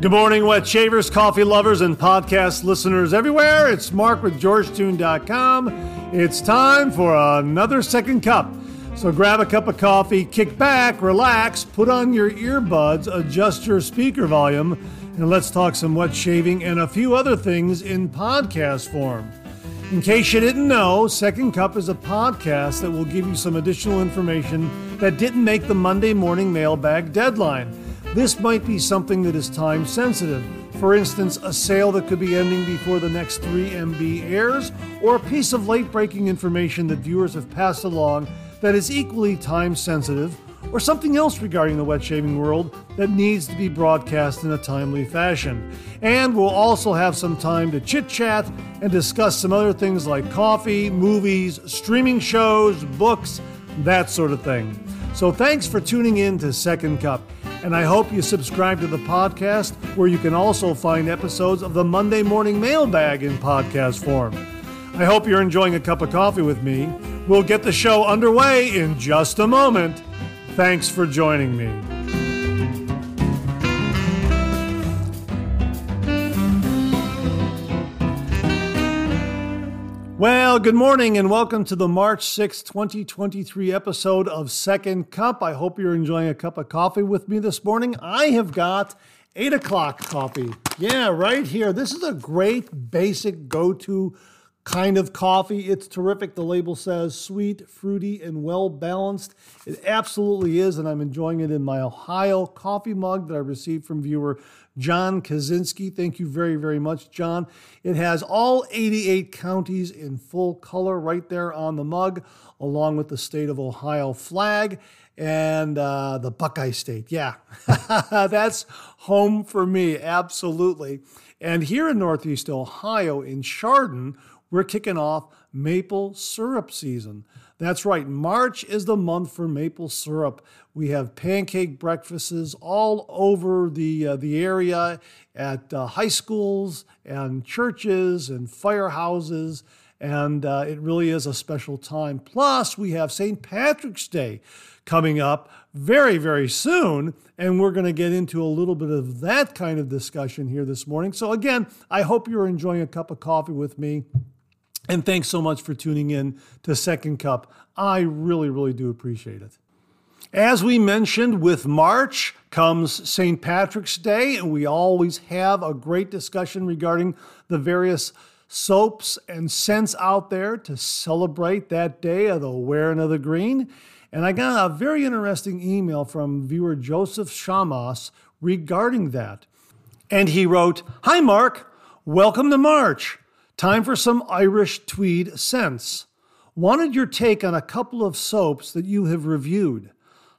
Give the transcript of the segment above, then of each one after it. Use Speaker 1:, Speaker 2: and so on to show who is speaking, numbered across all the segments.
Speaker 1: Good morning, wet shavers, coffee lovers, and podcast listeners everywhere. It's Mark with Georgetoon.com. It's time for another second cup. So grab a cup of coffee, kick back, relax, put on your earbuds, adjust your speaker volume, and let's talk some wet shaving and a few other things in podcast form. In case you didn't know, Second Cup is a podcast that will give you some additional information that didn't make the Monday morning mailbag deadline. This might be something that is time sensitive. For instance, a sale that could be ending before the next 3MB airs, or a piece of late breaking information that viewers have passed along that is equally time sensitive, or something else regarding the wet shaving world that needs to be broadcast in a timely fashion. And we'll also have some time to chit chat and discuss some other things like coffee, movies, streaming shows, books, that sort of thing. So thanks for tuning in to Second Cup. And I hope you subscribe to the podcast where you can also find episodes of the Monday Morning Mailbag in podcast form. I hope you're enjoying a cup of coffee with me. We'll get the show underway in just a moment. Thanks for joining me. Well, good morning and welcome to the March 6, 2023 episode of Second Cup. I hope you're enjoying a cup of coffee with me this morning. I have got 8 o'clock coffee. Yeah, right here. This is a great basic go to kind of coffee. It's terrific. The label says sweet, fruity, and well balanced. It absolutely is, and I'm enjoying it in my Ohio coffee mug that I received from viewer John Kaczynski. Thank you very, very much, John. It has all 88 counties in full color right there on the mug, along with the state of Ohio flag and uh, the Buckeye State. Yeah, that's home for me, absolutely. And here in Northeast Ohio, in Chardon, we're kicking off maple syrup season. That's right, March is the month for maple syrup. We have pancake breakfasts all over the, uh, the area at uh, high schools and churches and firehouses, and uh, it really is a special time. Plus, we have St. Patrick's Day coming up very, very soon, and we're going to get into a little bit of that kind of discussion here this morning. So, again, I hope you're enjoying a cup of coffee with me. And thanks so much for tuning in to Second Cup. I really, really do appreciate it. As we mentioned, with March comes St. Patrick's Day, and we always have a great discussion regarding the various soaps and scents out there to celebrate that day of the wearing of the green. And I got a very interesting email from viewer Joseph Shamas regarding that. And he wrote Hi, Mark. Welcome to March. Time for some Irish tweed scents. Wanted your take on a couple of soaps that you have reviewed.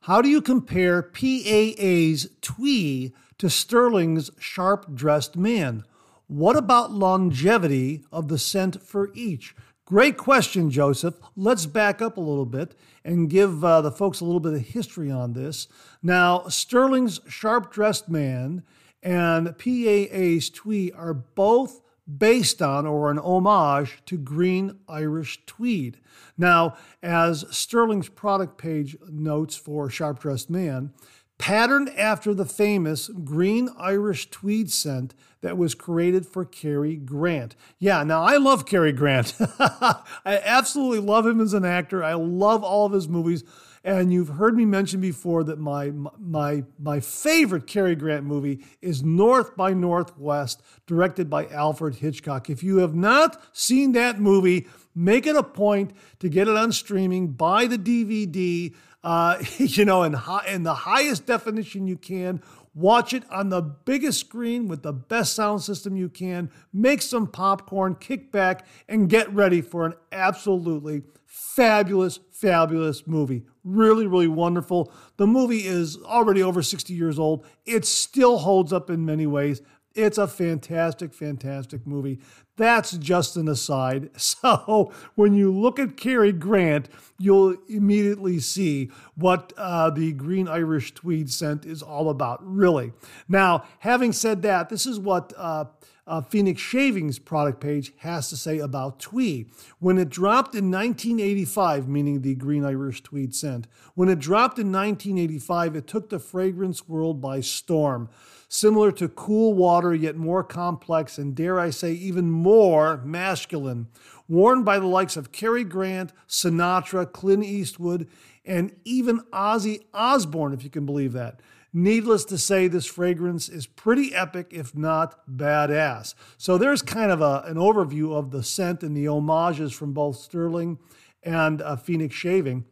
Speaker 1: How do you compare PAA's Twee to Sterling's Sharp Dressed Man? What about longevity of the scent for each? Great question, Joseph. Let's back up a little bit and give uh, the folks a little bit of history on this. Now, Sterling's Sharp Dressed Man and PAA's Twee are both based on or an homage to green Irish tweed. Now, as Sterling's product page notes for Sharp Dressed Man, patterned after the famous green Irish tweed scent that was created for Cary Grant. Yeah, now I love Cary Grant. I absolutely love him as an actor. I love all of his movies. And you've heard me mention before that my my my favorite Cary Grant movie is North by Northwest, directed by Alfred Hitchcock. If you have not seen that movie, make it a point to get it on streaming, buy the DVD, uh, you know, in, high, in the highest definition you can. Watch it on the biggest screen with the best sound system you can. Make some popcorn, kick back, and get ready for an absolutely fabulous, fabulous movie. Really, really wonderful. The movie is already over 60 years old. It still holds up in many ways. It's a fantastic, fantastic movie. That's just an aside. So when you look at Cary Grant, you'll immediately see what uh, the Green Irish Tweed scent is all about, really. Now, having said that, this is what uh, uh, Phoenix Shavings product page has to say about Twee. When it dropped in 1985, meaning the Green Irish Tweed scent, when it dropped in 1985, it took the fragrance world by storm. Similar to cool water, yet more complex and, dare I say, even more masculine. Worn by the likes of Cary Grant, Sinatra, Clint Eastwood, and even Ozzy Osbourne, if you can believe that. Needless to say, this fragrance is pretty epic, if not badass. So there's kind of a, an overview of the scent and the homages from both Sterling and uh, Phoenix Shaving.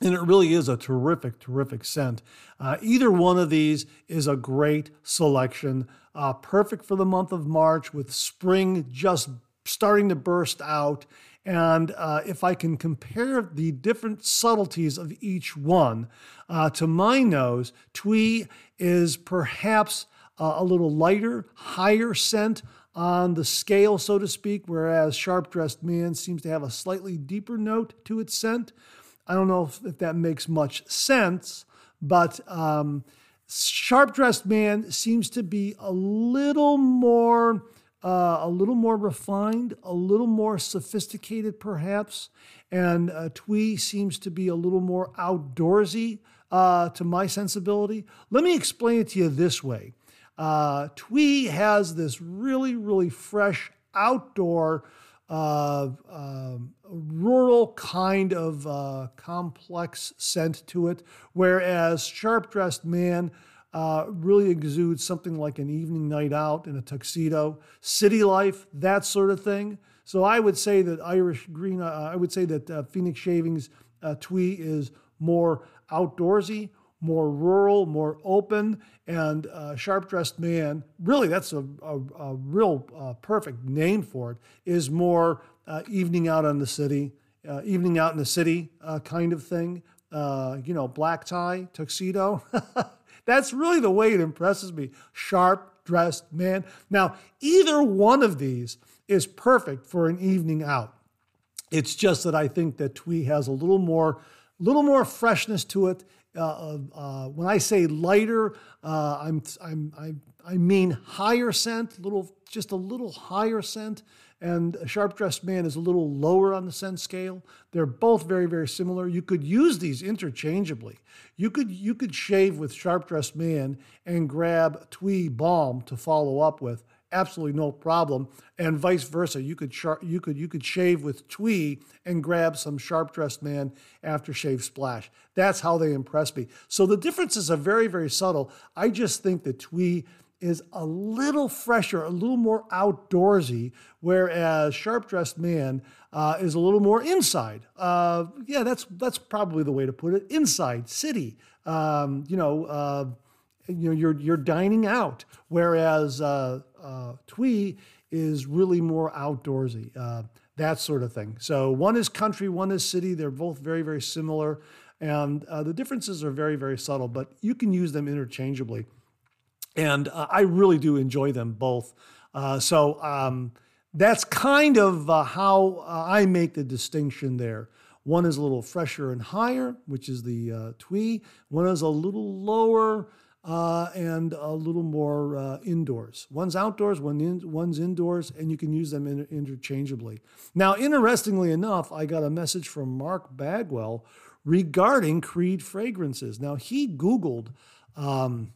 Speaker 1: And it really is a terrific, terrific scent. Uh, either one of these is a great selection. Uh, perfect for the month of March with spring just starting to burst out and uh, if I can compare the different subtleties of each one, uh, to my nose, Twee is perhaps uh, a little lighter, higher scent on the scale, so to speak, whereas Sharp Dressed Man seems to have a slightly deeper note to its scent. I don't know if, if that makes much sense, but um, Sharp Dressed Man seems to be a little more uh, a little more refined, a little more sophisticated, perhaps. And uh, Twee seems to be a little more outdoorsy uh, to my sensibility. Let me explain it to you this way uh, Twee has this really, really fresh outdoor. Uh, um, rural kind of uh, complex scent to it, whereas Sharp Dressed Man uh, really exudes something like an evening night out in a tuxedo, city life, that sort of thing. So I would say that Irish Green, uh, I would say that uh, Phoenix Shavings uh, Twee is more outdoorsy, more rural, more open, and uh, Sharp Dressed Man, really that's a, a, a real uh, perfect name for it, is more evening out on the city, evening out in the city kind of thing. you know, black tie, tuxedo. That's really the way it impresses me. Sharp dressed man. Now, either one of these is perfect for an evening out. It's just that I think that Twee has a little more, little more freshness to it. Uh, uh, when I say lighter, uh, I'm, I'm, I, I mean higher scent, little, just a little higher scent and a sharp dressed man is a little lower on the scent scale. They're both very, very similar. You could use these interchangeably. You could you could shave with sharp dressed man and grab Twee balm to follow up with. Absolutely no problem, and vice versa. You could you could you could shave with Twee and grab some sharp dressed man after shave splash. That's how they impress me. So the differences are very very subtle. I just think that Twee is a little fresher, a little more outdoorsy, whereas Sharp Dressed Man uh, is a little more inside. Uh, yeah, that's that's probably the way to put it. Inside, city. Um, you know, uh, you know, you're you're dining out, whereas uh, uh, Twee is really more outdoorsy. Uh, that sort of thing. So one is country, one is city. They're both very very similar, and the differences are very very subtle, but you can use them interchangeably and uh, I really do enjoy them both. Uh, so um, that's kind of uh, how uh, I make the distinction there. One is a little fresher and higher, which is the uh, twee. One is a little lower uh, and a little more indoors. One's outdoors, one in, one's indoors, and you can use them inter- interchangeably. Now, interestingly enough, I got a message from Mark Bagwell regarding Creed fragrances. Now, he Googled. Um,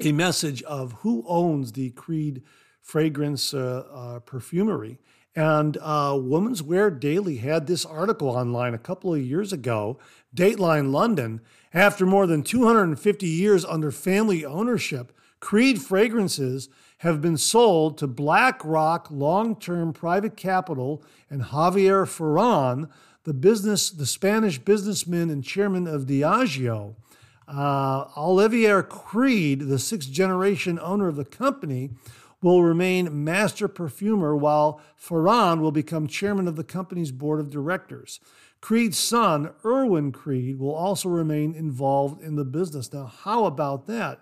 Speaker 1: a message of who owns the Creed fragrance uh, uh, perfumery. And uh, Women's Wear Daily had this article online a couple of years ago, Dateline London. After more than 250 years under family ownership, Creed fragrances have been sold to BlackRock long term private capital and Javier Ferran, the, business, the Spanish businessman and chairman of Diageo. Uh, Olivier Creed, the sixth generation owner of the company, will remain master perfumer while Ferran will become chairman of the company's board of directors. Creed's son, Erwin Creed, will also remain involved in the business. Now, how about that?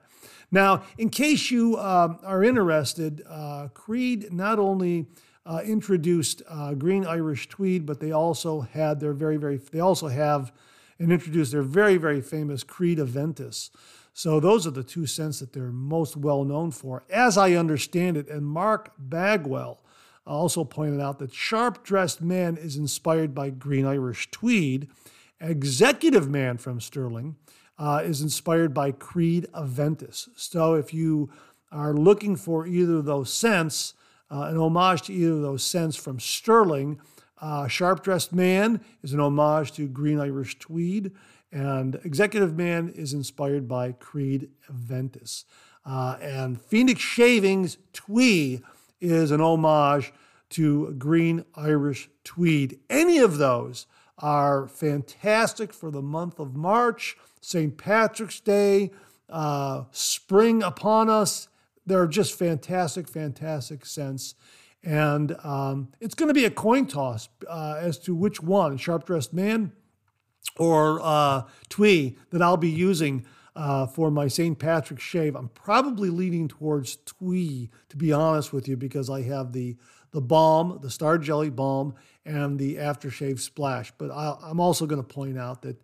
Speaker 1: Now, in case you uh, are interested, uh, Creed not only uh, introduced uh, Green Irish Tweed, but they also had their very, very, they also have and introduced their very, very famous Creed Aventus. So those are the two scents that they're most well known for, as I understand it. And Mark Bagwell also pointed out that Sharp Dressed Man is inspired by Green Irish Tweed. Executive Man from Sterling uh, is inspired by Creed Aventus. So if you are looking for either of those scents, uh, an homage to either of those scents from Sterling, uh, Sharp Dressed Man is an homage to Green Irish Tweed, and Executive Man is inspired by Creed Aventus. Uh, and Phoenix Shavings Twee is an homage to Green Irish Tweed. Any of those are fantastic for the month of March, St. Patrick's Day, uh, spring upon us. They're just fantastic, fantastic scents. And um, it's going to be a coin toss uh, as to which one, Sharp Dressed Man or uh, Twee, that I'll be using uh, for my St. Patrick's shave. I'm probably leaning towards Twee, to be honest with you, because I have the the balm, the Star Jelly balm, and the aftershave splash. But i I'm also going to point out that,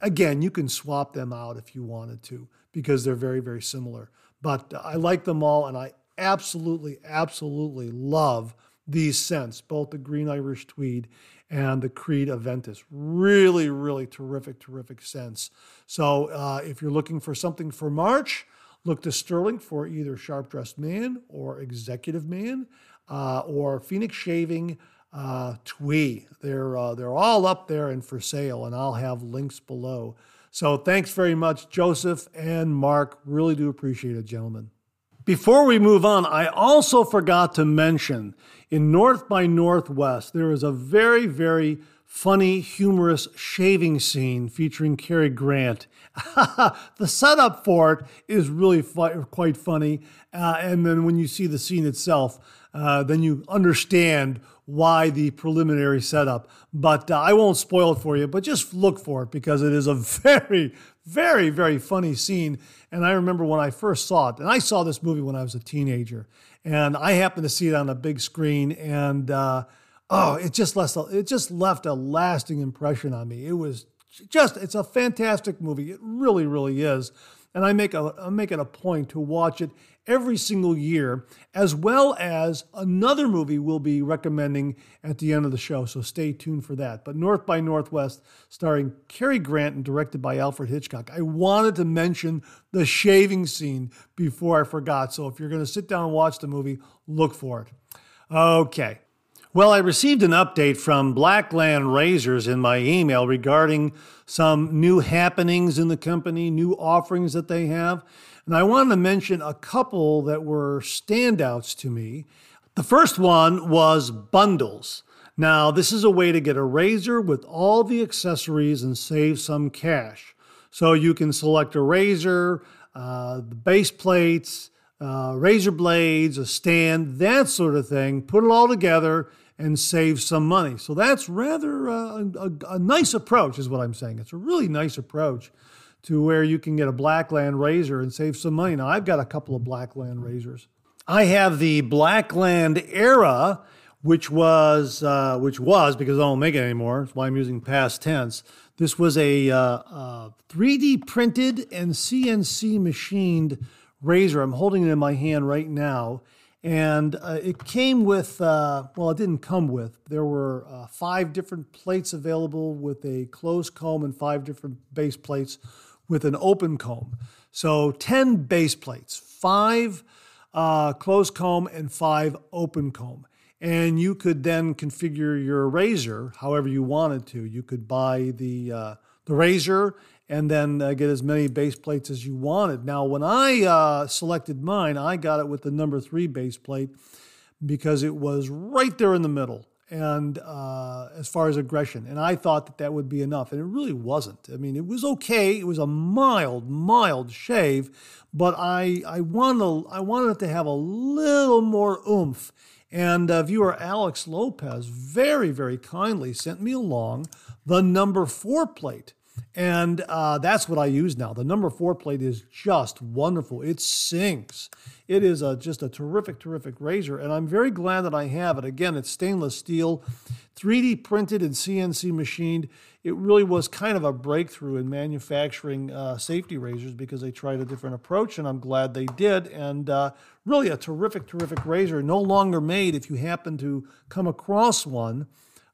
Speaker 1: again, you can swap them out if you wanted to because they're very, very similar. But I like them all, and I absolutely, absolutely love these scents, both the Green Irish Tweed and the Creed Aventus. Really, really terrific, terrific scents. So uh, if you're looking for something for March, look to Sterling for either Sharp Dressed Man or Executive Man uh, or Phoenix Shaving uh, Twee. They're, uh, they're all up there and for sale, and I'll have links below. So thanks very much, Joseph and Mark. Really do appreciate it, gentlemen. Before we move on, I also forgot to mention in North by Northwest, there is a very, very funny, humorous shaving scene featuring Cary Grant. the setup for it is really quite funny. Uh, and then when you see the scene itself, uh, then you understand why the preliminary setup. But uh, I won't spoil it for you, but just look for it because it is a very, very, very funny scene. And I remember when I first saw it, and I saw this movie when I was a teenager, and I happened to see it on a big screen, and uh, oh, it just left a, it just left a lasting impression on me. It was just it's a fantastic movie. It really, really is. And I make a I make it a point to watch it every single year, as well as another movie we'll be recommending at the end of the show. So stay tuned for that. But North by Northwest, starring Cary Grant and directed by Alfred Hitchcock. I wanted to mention the shaving scene before I forgot. So if you're going to sit down and watch the movie, look for it. Okay. Well, I received an update from Blackland Razors in my email regarding some new happenings in the company, new offerings that they have. And I wanted to mention a couple that were standouts to me. The first one was bundles. Now, this is a way to get a razor with all the accessories and save some cash. So you can select a razor, uh, the base plates, uh, razor blades, a stand, that sort of thing, put it all together and save some money. So that's rather uh, a, a, nice approach, is what I'm saying. It's a really nice approach to where you can get a Blackland razor and save some money. Now, I've got a couple of Blackland razors. I have the Blackland Era, which was uh, which was because I don't make it anymore. That's why I'm using past tense. This was a uh, uh, 3D printed and CNC machined razor. I'm holding it in my hand right now, and uh, it came with uh, well, it didn't come with. There were uh, five different plates available with a closed comb and five different base plates with an open comb. So 10 base plates, five uh, closed comb, and five open comb. And you could then configure your razor however you wanted to. You could buy the, uh, the razor and then uh, get as many base plates as you wanted. Now, when I uh, selected mine, I got it with the number three base plate because it was right there in the middle and uh, as far as aggression. And I thought that that would be enough, and it really wasn't. I mean, it was okay. It was a mild, mild shave, but I I wanted I wanted it to have a little more oomph. And uh, viewer Alex Lopez very very kindly sent me along the number four plate. And uh, that's what I use now. The number four plate is just wonderful. It sinks. It is a, just a terrific, terrific razor, and I'm very glad that I have it. Again, it's stainless steel. 3D printed and CNC machined. It really was kind of a breakthrough in manufacturing uh, safety razors because they tried a different approach, and I'm glad they did. And uh, really, a terrific, terrific razor. No longer made if you happen to come across one,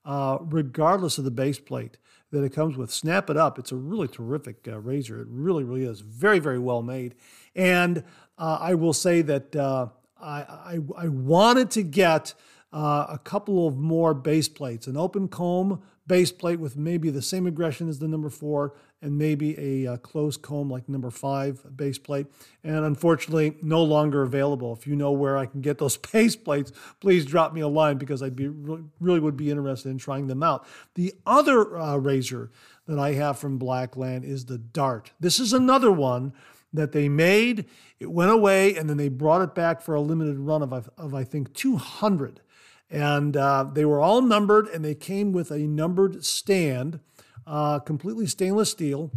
Speaker 1: uh, regardless of the base plate that it comes with. Snap it up. It's a really terrific uh, razor. It really, really is. Very, very well made. And uh, I will say that uh, I, I, I, wanted to get uh, a couple of more base plates, an open comb base plate with maybe the same aggression as the number four, and maybe a, uh, closed comb like number five base plate. And unfortunately, no longer available. If you know where I can get those base plates, please drop me a line because I'd be really, really would be interested in trying them out. The other uh, razor that I have from Blackland is the Dart. This is another one that they made. It went away, and then they brought it back for a limited run of, of I think, 200. And uh, they were all numbered, and they came with a numbered stand, uh, completely stainless steel.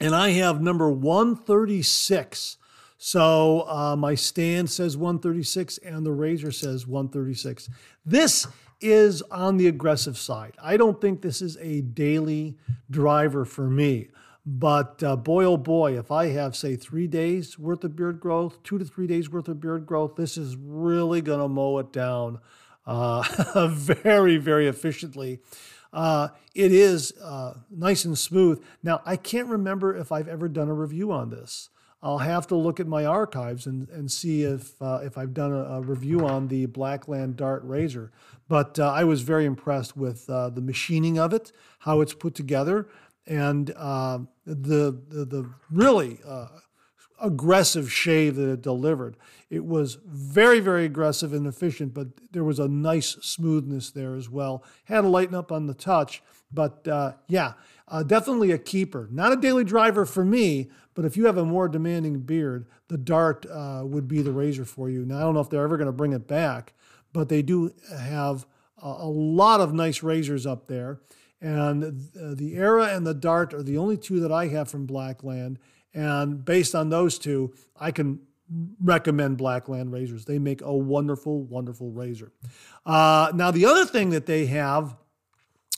Speaker 1: And I have number 136. So uh, my stand says 136, and the razor says 136. This is on the aggressive side. I don't think this is a daily driver for me. But uh, boy, oh boy, if I have, say, three days worth of beard growth, two to three days worth of beard growth, this is really going to mow it down uh, very, very efficiently. Uh, it is uh, nice and smooth. Now, I can't remember if I've ever done a review on this. I'll have to look at my archives and, and see if, uh, if I've done a, a, review on the Blackland Dart Razor. But uh, I was very impressed with the machining of it, how it's put together and uh, the, the, the really uh, aggressive shave that it delivered. It was very very aggressive and efficient, but there was a nice smoothness there as well. Had to lighten up on the touch, but uh, yeah, uh, definitely a keeper. Not a daily driver for me, but if you have a more demanding beard, the Dart uh, would be the razor for you. Now I don't know if they're ever going to bring it back, but they do have a, a lot of nice razors up there. And uh, the Era and the Dart are the only two that I have from Blackland. And based on those two, I can recommend Blackland razors. They make a wonderful, wonderful razor. Uh, now, the other thing that they have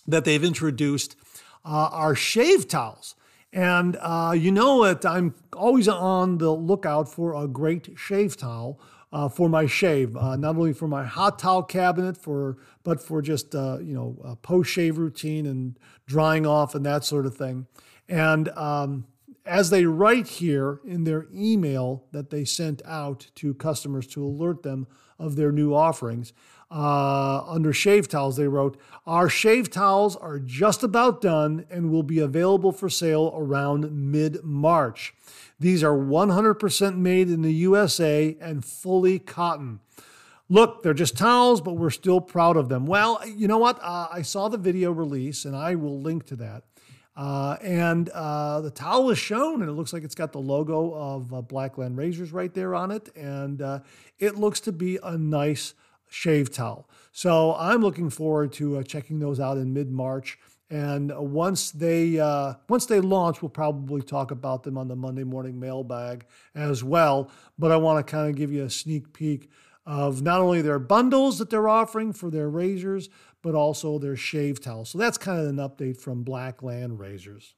Speaker 1: that they've introduced uh, are shave towels. And uh, you know that I'm always on the lookout for a great shave towel uh, for my shave, uh, not only for my hot towel cabinet, for but for just uh, you know post shave routine and drying off and that sort of thing. And um, as they write here in their email that they sent out to customers to alert them of their new offerings, uh, under shave towels, they wrote, Our shave towels are just about done and will be available for sale around mid March. These are 100% made in the USA and fully cotton. Look, they're just towels, but we're still proud of them. Well, you know what? Uh, I saw the video release, and I will link to that. Uh, and uh, the towel is shown, and it looks like it's got the logo of uh, Blackland Razors right there on it. And uh, it looks to be a nice shave towel. So I'm looking forward to uh, checking those out in mid March. And once they once they launch, we'll probably talk about them on the Monday morning mailbag as well. But I want to kind of give you a sneak peek of not only their bundles that they're offering for their razors, but also their shave towels. So that's kind of an update from Blackland Razors.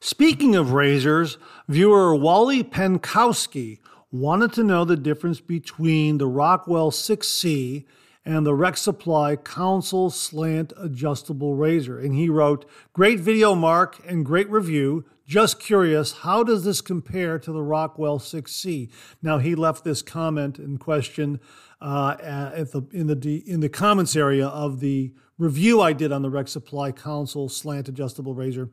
Speaker 1: Speaking of razors, viewer Wally Penkowski wanted to know the difference between the Rockwell 6C and the Rex Supply Konsul Slant Adjustable Razor. And he wrote, Great video, Mark, and great review. Just curious, how does this compare to the Rockwell 6C? Now, he left this comment in question uh, at the, in, the, in the comments area of the review I did on the Rex Supply Konsul Slant Adjustable Razor.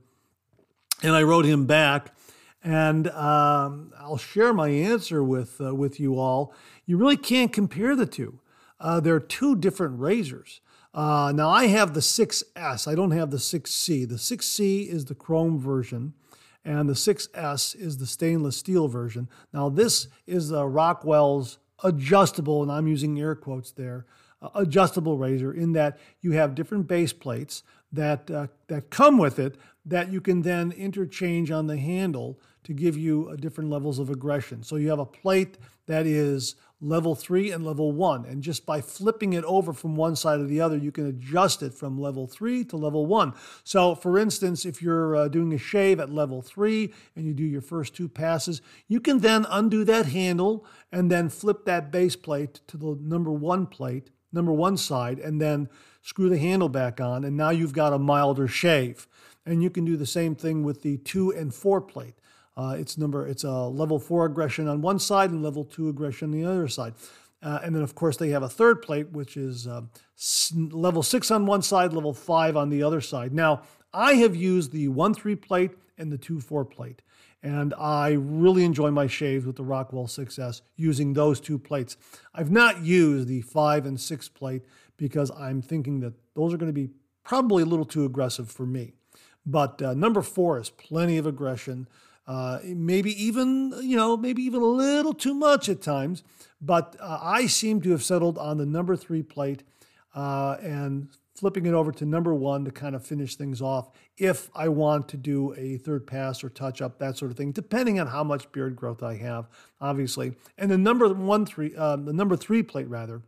Speaker 1: And I wrote him back, and um, I'll share my answer with, uh, with you all. You really can't compare the two. Uh, there are two different razors. Uh, now I have the 6S. I don't have the 6C. The 6C is the chrome version, and the 6S is the stainless steel version. Now this is the Rockwell's adjustable, and I'm using air quotes there, uh, adjustable razor in that you have different base plates that uh, that come with it that you can then interchange on the handle to give you different levels of aggression. So you have a plate that is level three and level one. And just by flipping it over from one side to the other, you can adjust it from level three to level one. So, for instance, if you're uh, doing a shave at level three and you do your first two passes, you can then undo that handle and then flip that base plate to the number one plate, number one side, and then screw the handle back on. And now you've got a milder shave. And you can do the same thing with the two and four plate. Uh, it's number it's a level four aggression on one side and level two aggression on the other side. Uh, and then, of course, they have a third plate, which is uh, level six on one side, level five on the other side. Now, I have used the one three plate and the two four plate, and I really enjoy my shaves with the Rockwell 6S using those two plates. I've not used the five and six plate because I'm thinking that those are going to be probably a little too aggressive for me. But uh, number four is plenty of aggression. Uh, maybe even you know maybe even a little too much at times. But uh, I seem to have settled on the number three plate uh, and flipping it over to number one to kind of finish things off if I want to do a third pass or touch up, that sort of thing, depending on how much beard growth I have, obviously. And the number one three, uh, the number three plate rather,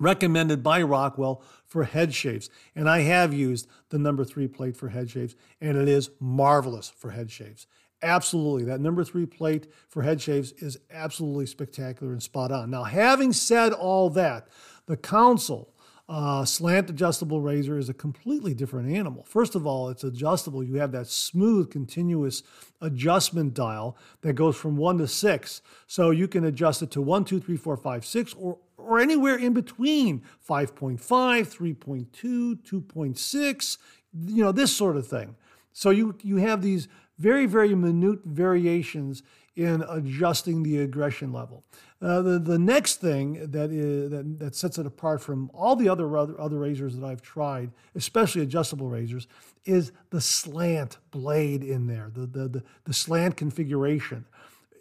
Speaker 1: recommended by Rockwell for head shaves. And I have used the number three plate for head shaves, and it is marvelous for head shaves. Absolutely. That number three plate for head shaves is absolutely spectacular and spot on. Now, having said all that, the Konsul uh, slant adjustable razor is a completely different animal. First of all, it's adjustable. You have that smooth, continuous adjustment dial that goes from one to six. So you can adjust it to one, two, three, four, five, six, or, or anywhere in between 5.5, 3.2, 2.6, you know, this sort of thing. So you, you have these very, very minute variations in adjusting the aggression level. Uh, the, the next thing that, is, that, that sets it apart from all the other, other, other razors that I've tried, especially adjustable razors, is the slant blade in there, the, the, the, the slant configuration.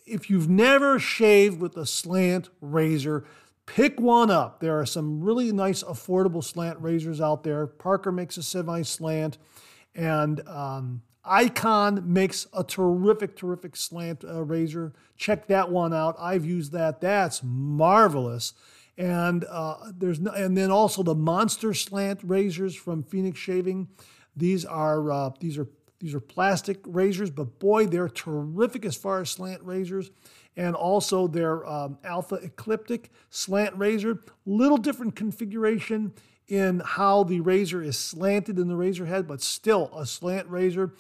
Speaker 1: If you've never shaved with a slant razor, pick one up. There are some really nice, affordable slant razors out there. Parker makes a semi slant, and um, iKon makes a terrific, terrific slant uh, razor. Check that one out. I've used that. That's marvelous. And uh, there's no, and then also the monster slant razors from Phoenix Shaving. These are uh, these are these are plastic razors, but boy, they're terrific as far as slant razors. And also their um, Alpha Ecliptic slant razor, little different configuration in how the razor is slanted in the razor head, but still a slant razor.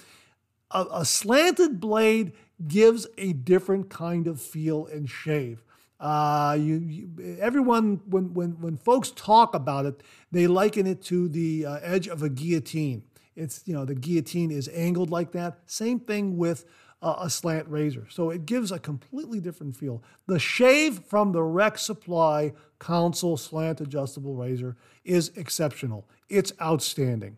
Speaker 1: A, a slanted blade gives a different kind of feel and shave. Uh, you, you, everyone when when when folks talk about it, they liken it to the uh, edge of a guillotine. It's you know the guillotine is angled like that. Same thing with uh, a slant razor. So it gives a completely different feel. The shave from the Rex Supply Konsul slant adjustable razor is exceptional. It's outstanding.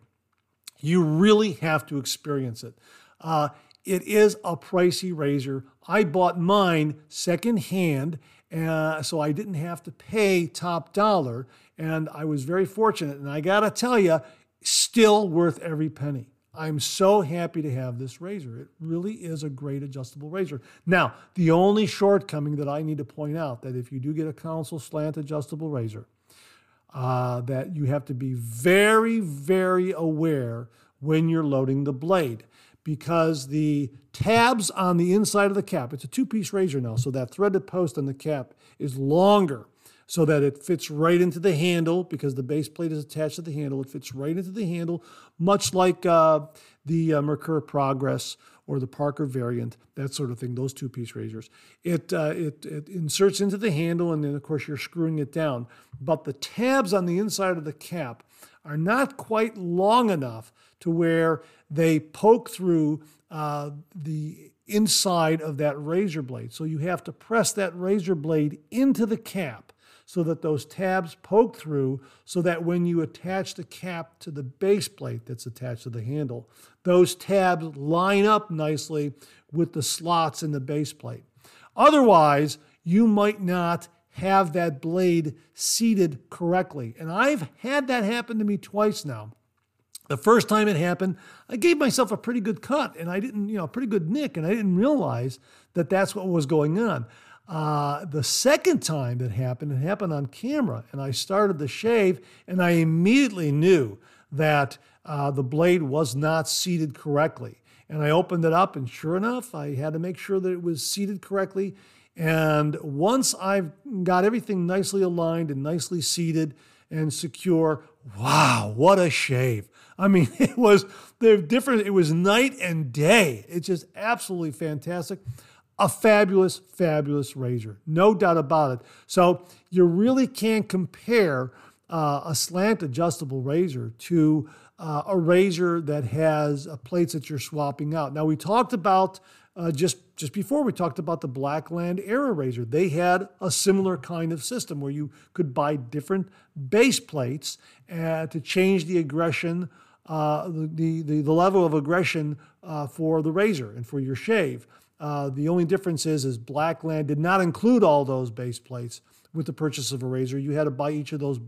Speaker 1: You really have to experience it. Uh, it is a pricey razor. I bought mine secondhand, uh, so I didn't have to pay top dollar, and I was very fortunate. And I gotta tell you, still worth every penny. I'm so happy to have this razor. It really is a great adjustable razor. Now, the only shortcoming that I need to point out that if you do get a Konsul slant adjustable razor, uh, that you have to be very, very aware when you're loading the blade because the tabs on the inside of the cap, it's a two piece razor now, so that threaded post on the cap is longer so that it fits right into the handle because the base plate is attached to the handle. It fits right into the handle, much like uh, the uh, Merkur Progress or the Parker variant, that sort of thing, those two piece razors. It, uh, it, it inserts into the handle, and then, of course, you're screwing it down. But the tabs on the inside of the cap are not quite long enough to where they poke through uh, the inside of that razor blade. So you have to press that razor blade into the cap so that those tabs poke through so that when you attach the cap to the base plate that's attached to the handle, those tabs line up nicely with the slots in the base plate. Otherwise, you might not have that blade seated correctly. And I've had that happen to me twice now. The first time it happened, I gave myself a pretty good cut and I didn't, you know, a pretty good nick, and I didn't realize that that's what was going on. Uh, the second time that happened, it happened on camera, and I started the shave, and I immediately knew that uh, the blade was not seated correctly. And I opened it up, and sure enough, I had to make sure that it was seated correctly. And once I've got everything nicely aligned and nicely seated and secure, wow, what a shave! I mean, it was the different. It was night and day. It's just absolutely fantastic. A fabulous, fabulous razor, no doubt about it. So you really can't compare uh, a slant adjustable razor to uh, a razor that has uh, plates that you're swapping out. Now we talked about uh, just just before we talked about the Blackland Era razor. They had a similar kind of system where you could buy different base plates uh, to change the aggression, uh, the, the the level of aggression for the razor and for your shave. The only difference is is Blackland did not include all those base plates with the purchase of a razor. You had to buy each of those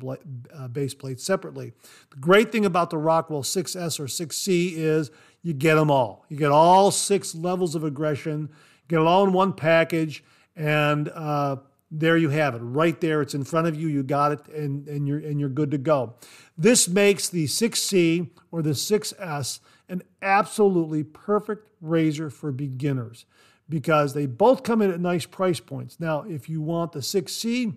Speaker 1: uh, base plates separately. The great thing about the Rockwell 6S or 6C is you get them all. You get all six levels of aggression, get it all in one package, and uh, there you have it. Right there, it's in front of you. You got it, and, and, you're, and you're good to go. This makes the 6C or the 6S an absolutely perfect razor for beginners because they both come in at nice price points. Now, if you want the 6C,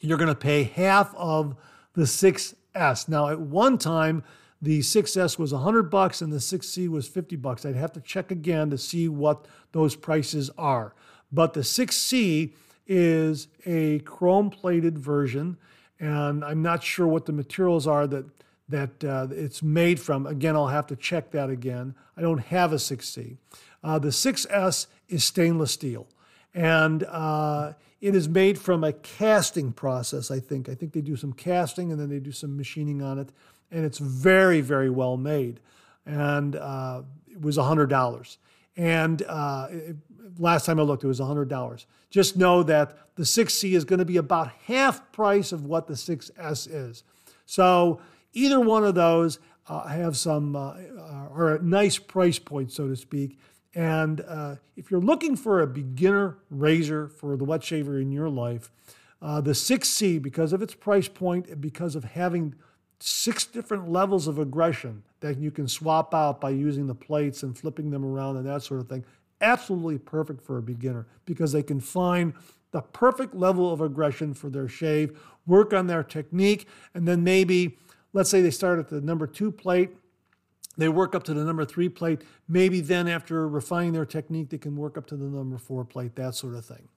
Speaker 1: you're going to pay half of the 6S. Now, at one time, the 6S was 100 bucks and the 6C was 50 bucks. I'd have to check again to see what those prices are. But the 6C is a chrome plated version, and I'm not sure what the materials are that that uh, it's made from. Again, I'll have to check that again. I don't have a 6C. Uh, the 6S is stainless steel, and uh, it is made from a casting process. I think. I think they do some casting and then they do some machining on it, and it's very, very well made. And uh, it was hundred dollars. And uh, it, last time I looked, it was hundred dollars. Just know that the 6C is going to be about half price of what the 6S is. So either one of those uh, have some uh, are a nice price point, so to speak. And uh, if you're looking for a beginner razor for the wet shaver in your life, uh, the 6C, because of its price point and because of having six different levels of aggression that you can swap out by using the plates and flipping them around and that sort of thing, absolutely perfect for a beginner because they can find the perfect level of aggression for their shave, work on their technique, and then maybe, let's say they start at the number two plate they work up to the number three plate. Maybe then, after refining their technique, they can work up to the number four plate, that sort of thing.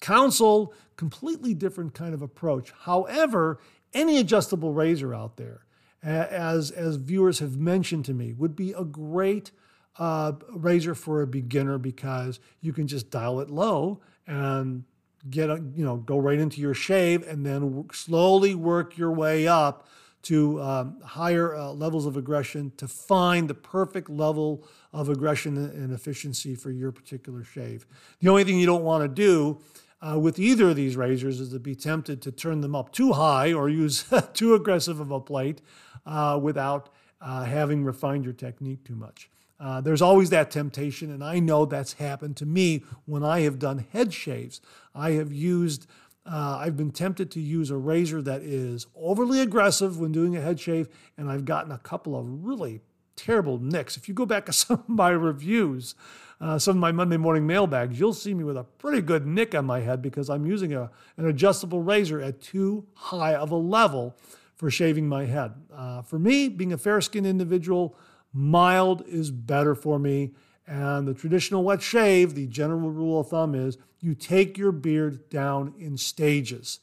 Speaker 1: Konsul, completely different kind of approach. However, any adjustable razor out there, as, as viewers have mentioned to me, would be a great uh, razor for a beginner because you can just dial it low and get a, you know go right into your shave and then slowly work your way up to um, higher uh, levels of aggression to find the perfect level of aggression and efficiency for your particular shave. The only thing you don't want to do uh, with either of these razors is to be tempted to turn them up too high or use too aggressive of a plate uh, without uh, having refined your technique too much. Uh, there's always that temptation, and I know that's happened to me when I have done head shaves. I have used uh, I've been tempted to use a razor that is overly aggressive when doing a head shave, and I've gotten a couple of really terrible nicks. If you go back to some of my reviews, uh, some of my Monday morning mailbags, you'll see me with a pretty good nick on my head because I'm using a, an adjustable razor at too high of a level for shaving my head. Uh, for me, being a fair skinned individual, mild is better for me. And the traditional wet shave, the general rule of thumb is you take your beard down in stages.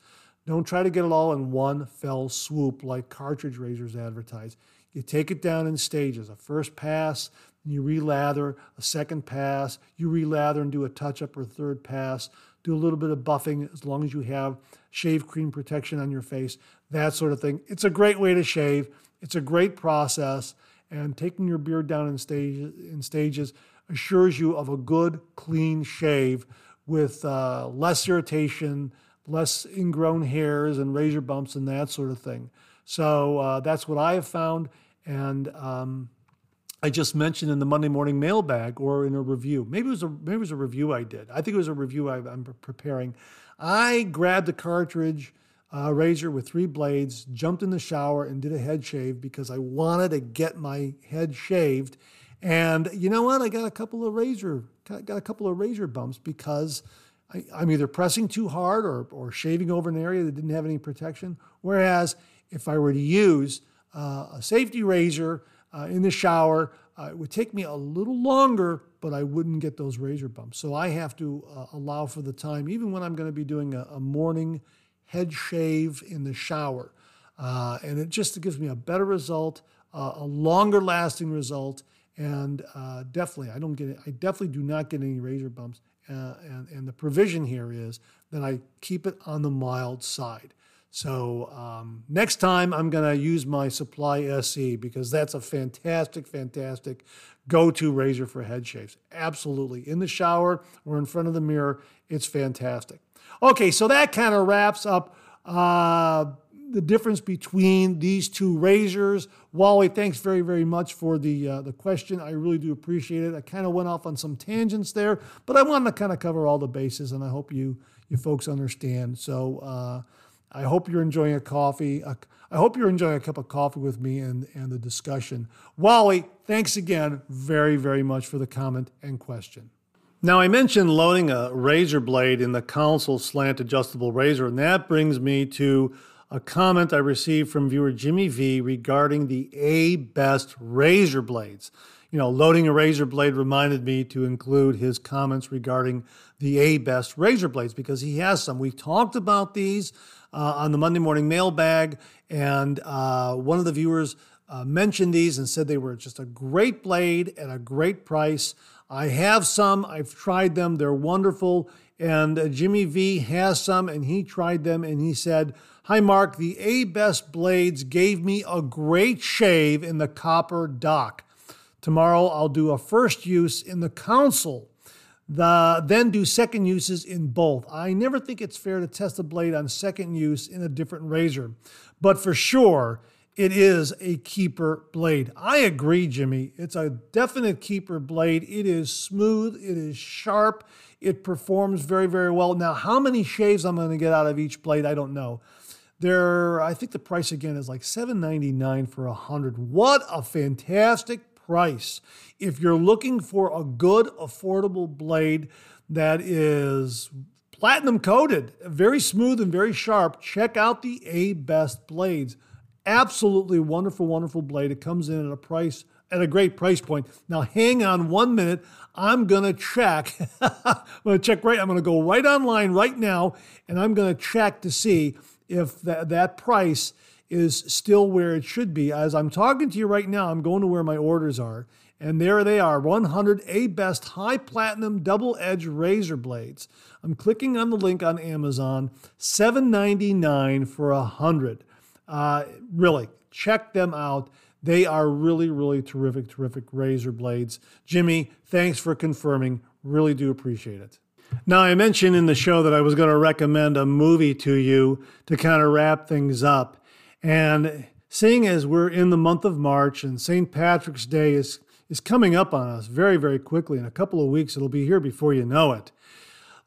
Speaker 1: Don't try to get it all in one fell swoop like cartridge razors advertise. You take it down in stages. A first pass, you relather, a second pass, you relather and do a touch up or third pass. Do a little bit of buffing as long as you have shave cream protection on your face, that sort of thing. It's a great way to shave. It's a great process. And taking your beard down in, stage, in stages assures you of a good, clean shave with uh, less irritation, less ingrown hairs and razor bumps and that sort of thing. So uh, that's what I have found. And um, I just mentioned in the Monday morning mailbag or in a review. Maybe it was a maybe it was a review I did. I think it was a review I, am preparing. I grabbed a cartridge uh, razor with three blades, jumped in the shower, and did a head shave because I wanted to get my head shaved. And you know what? I got a couple of razor got a couple of razor bumps because I, am either pressing too hard or or shaving over an area that didn't have any protection. Whereas if I were to use uh, a safety razor uh, in the shower. Uh, it would take me a little longer, but I wouldn't get those razor bumps. So I have to uh, allow for the time, even when I'm going to be doing a, a morning head shave in the shower. Uh, and it just gives me a better result, uh, a longer lasting result, and uh, definitely I don't get. I definitely do not get any razor bumps. and, and the provision here is that I keep it on the mild side. So um, next time I'm going to use my Supply SE because that's a fantastic, fantastic go-to razor for head shaves. Absolutely. In the shower or in front of the mirror, it's fantastic. Okay, so that kind of wraps up uh, the difference between these two razors. Wally, thanks very, very much for the uh, the question. I really do appreciate it. I kind of went off on some tangents there, but I wanted to kind of cover all the bases, and I hope you you folks understand. So. Uh, I hope you're enjoying a coffee. I hope you're enjoying a cup of coffee with me and, and the discussion. Wally, thanks again very, very much for the comment and question. Now, I mentioned loading a razor blade in the Konsul slant adjustable razor, and that brings me to a comment I received from viewer Jimmy V regarding the ABest razor blades. You know, loading a razor blade reminded me to include his comments regarding the ABest razor blades because he has some. We talked about these uh, on the Monday morning mailbag, and uh, one of the viewers uh, mentioned these and said they were just a great blade at a great price. I have some, I've tried them, they're wonderful. And uh, Jimmy V has some, and he tried them, and he said, Hi, Mark, the ABest blades gave me a great shave in the copper dock. Tomorrow I'll do a first use in the Konsul the, then do second uses in both. I never think it's fair to test a blade on second use in a different razor, but for sure, it is a keeper blade. I agree, Jimmy. It's a definite keeper blade. It is smooth, it is sharp, it performs very, very well. Now, how many shaves I'm going to get out of each blade, I don't know. There, I think the price again is like $7.99 for a 100. What a fantastic price. If you're looking for a good, affordable blade that is platinum coated, very smooth and very sharp, check out the ABest blades. Absolutely wonderful, wonderful blade. It comes in at a price at a great price point. Now, hang on one minute. I'm to check. I'm to check right. I'm to go right online right now, and I'm to check to see if that, that price is still where it should be. As I'm talking to you right now, I'm going to where my orders are, and there they are 100 ABest Hi Platinum Double Edge Razor Blades. I'm clicking on the link on Amazon, $7.99 for a 100. Uh, really, check them out. They are really, really terrific, terrific razor blades. Jimmy, thanks for confirming. Really do appreciate it. Now, I mentioned in the show that I was going to recommend a movie to you to kind of wrap things up. And seeing as we're in the month of March and St. Patrick's Day is, is coming up on us very, very quickly, in a couple of weeks, it'll be here before you know it.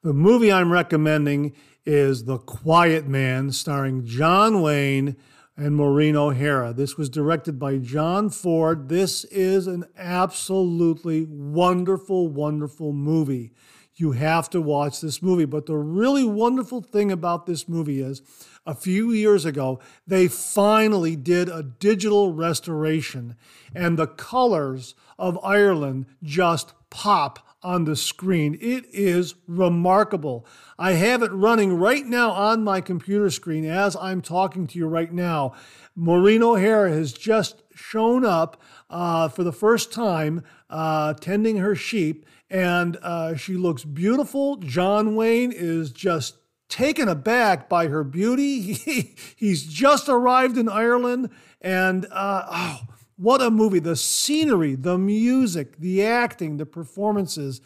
Speaker 1: The movie I'm recommending is The Quiet Man, starring John Wayne and Maureen O'Hara. This was directed by John Ford. This is an absolutely wonderful, wonderful movie. You have to watch this movie. But the really wonderful thing about this movie is a few years ago, they finally did a digital restoration, and the colors of Ireland just pop on the screen. It is remarkable. I have it running right now on my computer screen as I'm talking to you right now. Maureen O'Hara has just shown up uh, for the first time uh, tending her sheep, and uh, she looks beautiful. John Wayne is just taken aback by her beauty. He, he's just arrived in Ireland, and uh, oh, what a movie! The scenery, the music, the acting, the performances.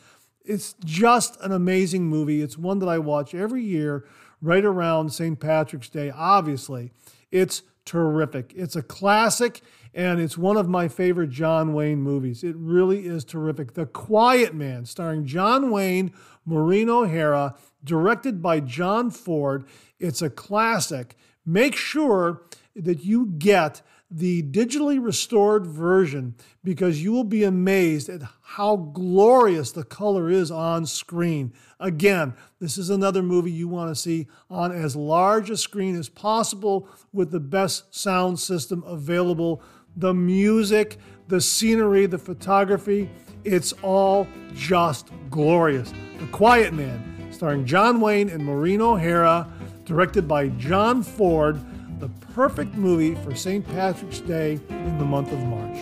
Speaker 1: It's just an amazing movie. It's one that I watch every year right around St. Patrick's Day, obviously. It's terrific. It's a classic, and it's one of my favorite John Wayne movies. It really is terrific. The Quiet Man, starring John Wayne, Maureen O'Hara, directed by John Ford. It's a classic. Make sure that you get the digitally restored version because you will be amazed at how glorious the color is on screen. Again, this is another movie you want to see on as large a screen as possible with the best sound system available. The music, the scenery, the photography, it's all just glorious. The Quiet Man, starring John Wayne and Maureen O'Hara, directed by John Ford the perfect movie for St. Patrick's Day in the month of March.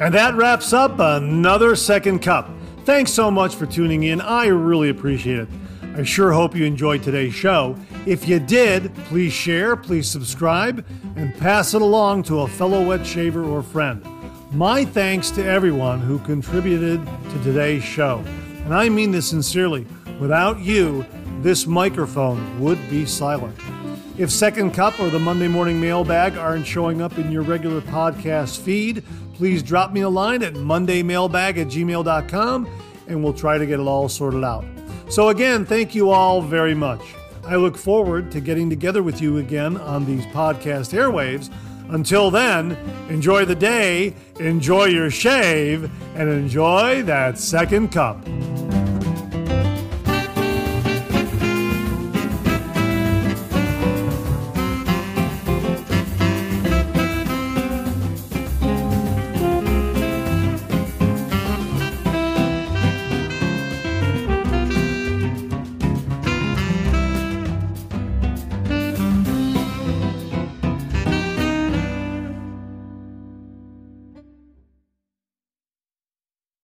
Speaker 1: And that wraps up another Second Cup. Thanks so much for tuning in. I really appreciate it. I sure hope you enjoyed today's show. If you did, please share, please subscribe, and pass it along to a fellow wet shaver or friend. My thanks to everyone who contributed to today's show. And I mean this sincerely. Without you, this microphone would be silent. If Second Cup or the Monday Morning Mailbag aren't showing up in your regular podcast feed, please drop me a line at mondaymailbag at gmail.com and we'll try to get it all sorted out. So, again, thank you all very much. I look forward to getting together with you again on these podcast airwaves. Until then, enjoy the day, enjoy your shave, and enjoy that second cup.